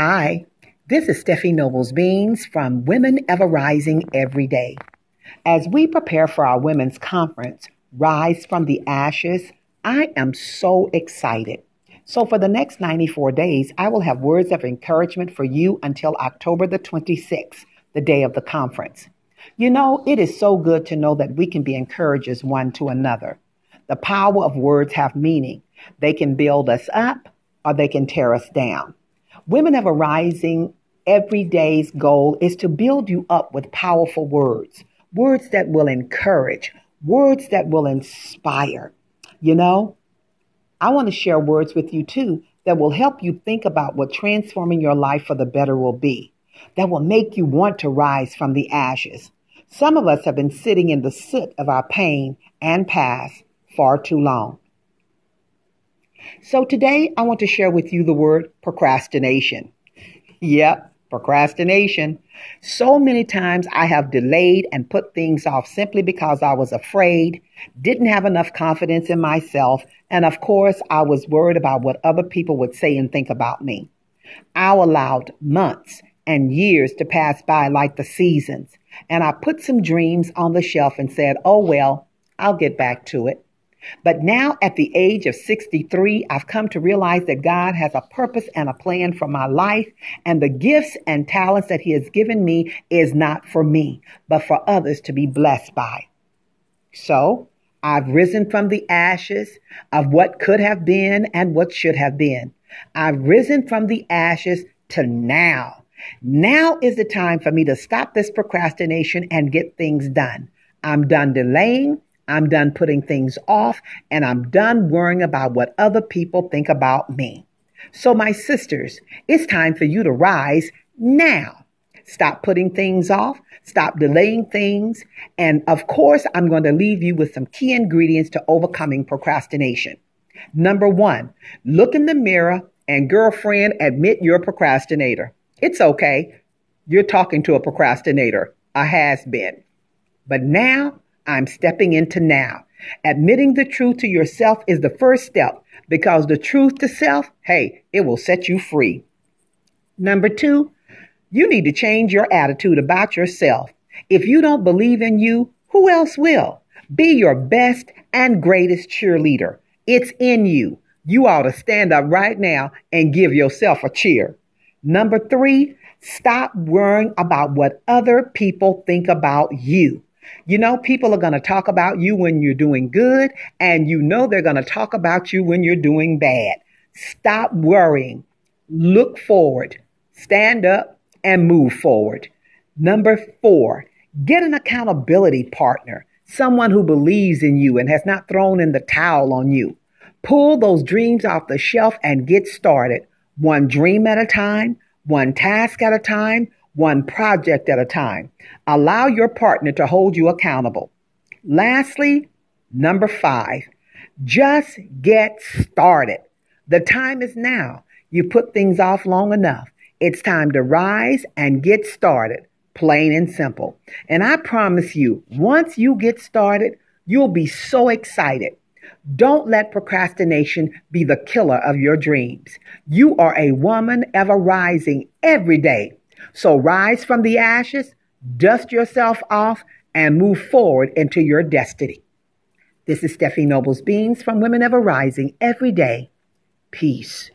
Hi, this is Steffi Nobles Beans from Women Ever Rising Every Day. As we prepare for our women's conference, Rise from the Ashes, I am so excited. So, for the next 94 days, I will have words of encouragement for you until October the 26th, the day of the conference. You know, it is so good to know that we can be encouragers one to another. The power of words have meaning. They can build us up or they can tear us down. Women Ever Rising every day's goal is to build you up with powerful words, words that will encourage, words that will inspire. You know, I want to share words with you too that will help you think about what transforming your life for the better will be, that will make you want to rise from the ashes. Some of us have been sitting in the soot of our pain and past far too long. So today I want to share with you the word procrastination. Yep, procrastination. So many times I have delayed and put things off simply because I was afraid, didn't have enough confidence in myself, and of course I was worried about what other people would say and think about me. I allowed months and years to pass by like the seasons, and I put some dreams on the shelf and said, oh well, I'll get back to it. But now, at the age of 63, I've come to realize that God has a purpose and a plan for my life, and the gifts and talents that He has given me is not for me, but for others to be blessed by. So, I've risen from the ashes of what could have been and what should have been. I've risen from the ashes to now. Now is the time for me to stop this procrastination and get things done. I'm done delaying. I'm done putting things off and I'm done worrying about what other people think about me. So, my sisters, it's time for you to rise now. Stop putting things off. Stop delaying things. And of course, I'm going to leave you with some key ingredients to overcoming procrastination. Number one, look in the mirror and girlfriend, admit you're a procrastinator. It's okay. You're talking to a procrastinator, a has been. But now I'm stepping into now. Admitting the truth to yourself is the first step because the truth to self, hey, it will set you free. Number two, you need to change your attitude about yourself. If you don't believe in you, who else will? Be your best and greatest cheerleader. It's in you. You ought to stand up right now and give yourself a cheer. Number three, stop worrying about what other people think about you. You know, people are going to talk about you when you're doing good, and you know they're going to talk about you when you're doing bad. Stop worrying. Look forward. Stand up and move forward. Number four, get an accountability partner, someone who believes in you and has not thrown in the towel on you. Pull those dreams off the shelf and get started, one dream at a time, one task at a time, one project at a time. Allow your partner to hold you accountable. Lastly, number five, just get started. The time is now. You put things off long enough. It's time to rise and get started, plain and simple. And I promise you, once you get started, you'll be so excited. Don't let procrastination be the killer of your dreams. You are a woman ever rising every day so rise from the ashes, dust yourself off, and move forward into your destiny. This is Steffi Nobles Beans from Women Ever Rising every day. Peace.